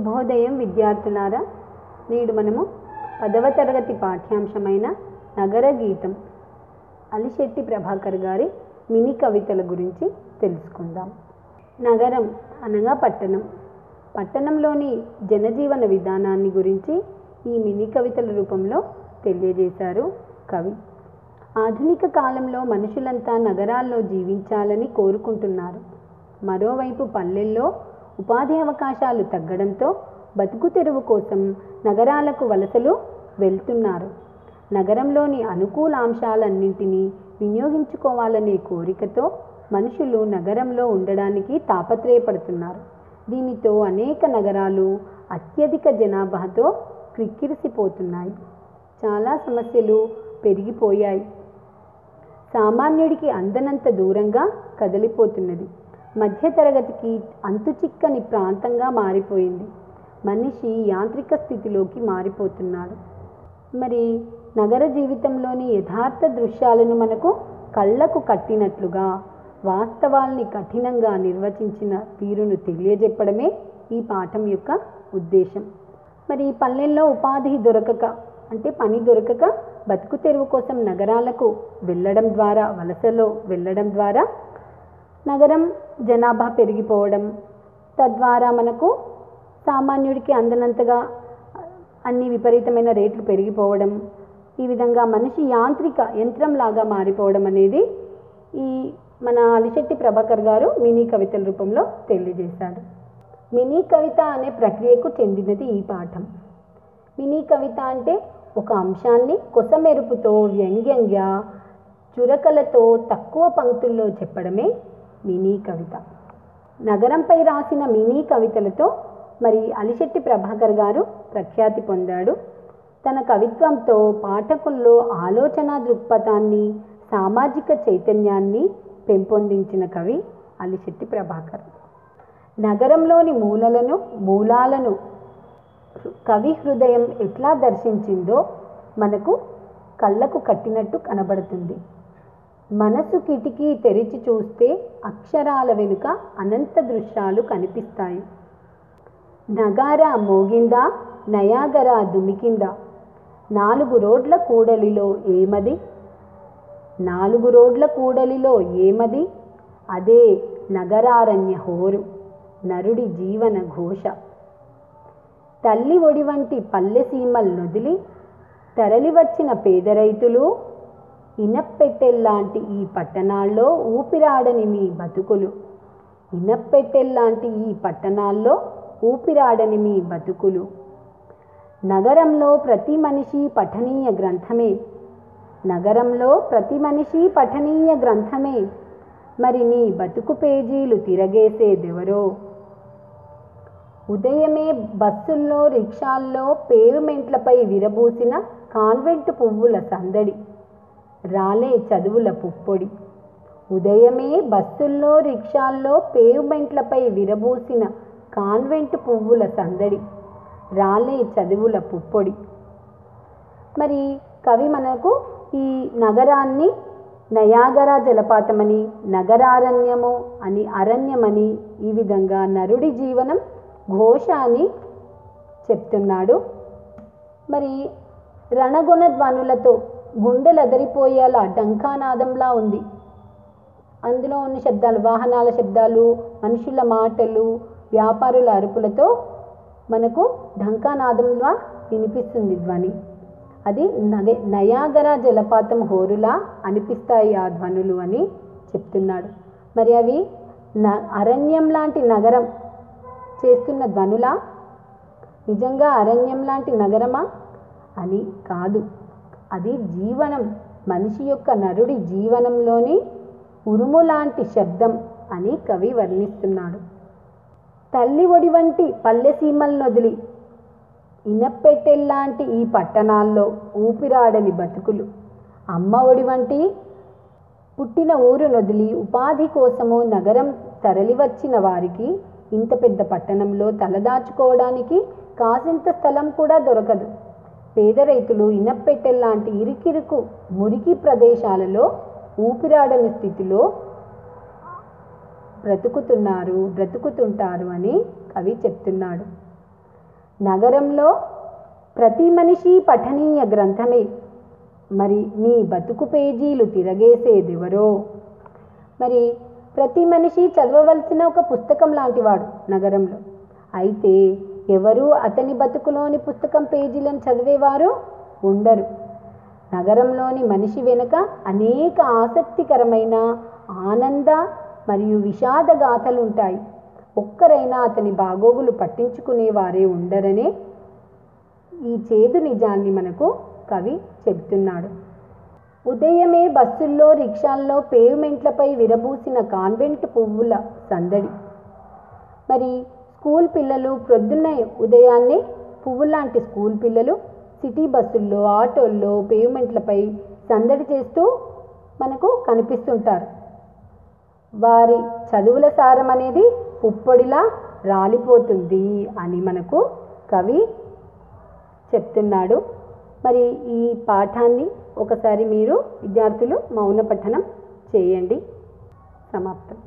శుభోదయం విద్యార్థులారా నేడు మనము పదవ తరగతి పాఠ్యాంశమైన నగర గీతం అలిశెట్టి ప్రభాకర్ గారి మినీ కవితల గురించి తెలుసుకుందాం. నగరం అనగా పట్టణం. పట్టణంలోని జనజీవన విధానాన్ని గురించి ఈ మినీ కవితల రూపంలో తెలియజేశారు కవి. ఆధునిక కాలంలో మనుషులంతా నగరాల్లో జీవించాలని కోరుకుంటున్నారు. మరోవైపు పల్లెల్లో ఉపాధి అవకాశాలు తగ్గడంతో బతుకు తెరువు కోసం నగరాలకు వలసలు వెళ్తున్నారు. నగరంలోని అనుకూల అంశాలన్నింటినీ వినియోగించుకోవాలనే కోరికతో మనుషులు నగరంలో ఉండడానికి తాపత్రయపడుతున్నారు. దీనితో అనేక నగరాలు అత్యధిక జనాభాతో క్రిక్కిరిసిపోతున్నాయి. చాలా సమస్యలు పెరిగిపోయాయి. సామాన్యుడికి అందనంత దూరంగా కదిలిపోతున్నది. మధ్యతరగతికి అంతుచిక్కని ప్రాంతంగా మారిపోయింది. మనిషి యాంత్రిక స్థితిలోకి మారిపోతున్నాడు. మరి నగర జీవితంలోని యథార్థ దృశ్యాలను మనకు కళ్ళకు కట్టినట్లుగా వాస్తవాల్ని కఠినంగా నిర్వచించిన తీరును తెలియజెప్పడమే ఈ పాఠం యొక్క ఉద్దేశం. మరి పల్లెల్లో ఉపాధి దొరకక అంటే పని దొరకక బతుకు తెరువు కోసం నగరాలకు వెళ్ళడం ద్వారా వలసలో వెళ్ళడం ద్వారా నగరం జనాభా పెరిగిపోవడం. తద్వారా మనకు సామాన్యుడికి అందనంతగా అన్ని విపరీతమైన రేట్లు పెరిగిపోవడం. ఈ విధంగా మనిషి యాంత్రిక యంత్రంలాగా మారిపోవడం అనేది ఈ మన అలిశెట్టి ప్రభాకర్ గారు మినీ కవితల రూపంలో తెలియజేశారు. మినీ కవిత అనే ప్రక్రియకు చెందినది ఈ పాఠం. మినీ కవిత అంటే ఒక అంశాన్ని కొసమెరుపుతో వ్యంగ్యంగా చురకలతో తక్కువ పంక్తుల్లో చెప్పడమే మినీ కవిత. నగరంపై రాసిన మినీ కవితలతో మరి అలిశెట్టి ప్రభాకర్ గారు ప్రఖ్యాతి పొందాడు. తన కవిత్వంతో పాఠకుల్లో ఆలోచన దృక్పథాన్ని సామాజిక చైతన్యాన్ని పెంపొందించిన కవి అలిశెట్టి ప్రభాకర్. నగరంలోని మూలలను మూలాలను కవి హృదయం ఎట్లా దర్శించిందో మనకు కళ్ళకు కట్టినట్టు కనబడుతుంది. మనసు కిటికీ తెరిచి చూస్తే అక్షరాల వెనుక అనంత దృశ్యాలు కనిపిస్తాయి. నగారా మోగిందా? నయాగరా దుమికిందా? నాలుగు రోడ్ల కూడలిలో ఏమది? నాలుగు రోడ్ల కూడలిలో ఏమది? అదే నగరారణ్య హోరు నరుడి జీవన ఘోష. తల్లి ఒడి వంటి పల్లె సీమల్ నొదిలి తరలివచ్చిన పేద రైతులు ఇనప్పెట్టెల్లాంటి ఈ పట్టణాల్లో ఊపిరాడని మీ బతుకులు. ఇనప్పెట్టెల్లాంటి ఈ పట్టణాల్లో ఊపిరాడని మీ బతుకులు. నగరంలో ప్రతి మనిషి పఠనీయ గ్రంథమే. నగరంలో ప్రతి మనిషి పఠనీయ గ్రంథమే. మరి నీ బతుకు పేజీలు తిరగేసేదెవరో? ఉదయమే బస్సుల్లో రిక్షాల్లో పేవ్మెంట్లపై విరబూసిన కాన్వెంట్ పువ్వుల సందడి. రాలే చదువుల పుప్పొడి ఉదయమే బస్సుల్లో రిక్షాల్లో పేవ్మెంట్లపై విరబూసిన కాన్వెంట్ పువ్వుల సందడి. రాలే చదువుల పుప్పొడి మరి కవి మనకు ఈ నగరాన్ని నయాగరా జలపాతమని నగరారణ్యము అని అరణ్యమని ఈ విధంగా నరుడి జీవనం ఘోష అని చెప్తున్నాడు. మరి రణగుణ ధ్వనులతో గుండెలు అదరిపోయేలా డంకానాదంలా ఉంది. అందులో ఉన్న శబ్దాలు వాహనాల శబ్దాలు మనుషుల మాటలు వ్యాపారుల అరుపులతో మనకు ఢంకానాదంలా వినిపిస్తుంది ధ్వని. అది నగ నయాగర జలపాతం హోరులా అనిపిస్తాయి ఆ ధ్వనులు అని చెప్తున్నాడు. మరి అవి న అరణ్యం లాంటి నగరం చేస్తున్న ధ్వనులా? నిజంగా అరణ్యం లాంటి నగరమా? అని కాదు. అది జీవనం. మనిషి యొక్క నరుడి జీవనంలోని ఉరుము లాంటి శబ్దం అని కవి వర్ణిస్తున్నాడు. తల్లి ఒడి వంటి పల్లె సీమలను వదిలి ఇనప్పెట్టెల్లాంటి ఈ పట్టణాల్లో ఊపిరాడని బతుకులు. అమ్మ ఒడి వంటి పుట్టిన ఊరు నొదిలి ఉపాధి కోసము నగరం తరలివచ్చిన వారికి ఇంత పెద్ద పట్టణంలో తలదాచుకోవడానికి కాసింత స్థలం కూడా దొరకదు. పేద రైతులు ఇనప్పెట్టెల్లాంటి ఇరుకిరుకు మురికి ప్రదేశాలలో ఊపిరాడని స్థితిలో బ్రతుకుతున్నారు బ్రతుకుతుంటారు అని కవి చెప్తున్నాడు. నగరంలో ప్రతి మనిషి పఠనీయ గ్రంథమే. మరి నీ బతుకు పేజీలు తిరగేసేదెవరో? మరి ప్రతి మనిషి చదవవలసిన ఒక పుస్తకం లాంటివాడు నగరంలో. అయితే ఎవరు అతని బతుకులోని పుస్తకం పేజీలను చదివేవారు ఉండరు. నగరంలోని మనిషి వెనుక అనేక ఆసక్తికరమైన ఆనంద మరియు విషాద గాథలు ఉంటాయి ఒక్కరైనా అతని బాగోగులు పట్టించుకునేవారే ఉండరనే ఈ చేదు నిజాన్ని మనకు కవి చెబుతున్నాడు. ఉదయమే బస్సుల్లో రిక్షాల్లో పేవ్మెంట్లపై విరబూసిన కాన్వెంట్ పువ్వుల సందడి. మరి స్కూల్ పిల్లలు ప్రొద్దున్నే ఉదయాన్నే పువ్వులాంటి స్కూల్ పిల్లలు సిటీ బస్సుల్లో ఆటోల్లో పేమెంట్లపై సందడి చేస్తూ మనకు కనిపిస్తుంటారు. వారి చదువుల సారం అనేది పుప్పొడిలా రాలిపోతుంది అని మనకు కవి చెప్తున్నాడు. మరి ఈ పాఠాన్ని ఒకసారి మీరు విద్యార్థులు మౌన పఠనం చేయండి. సమాప్తం.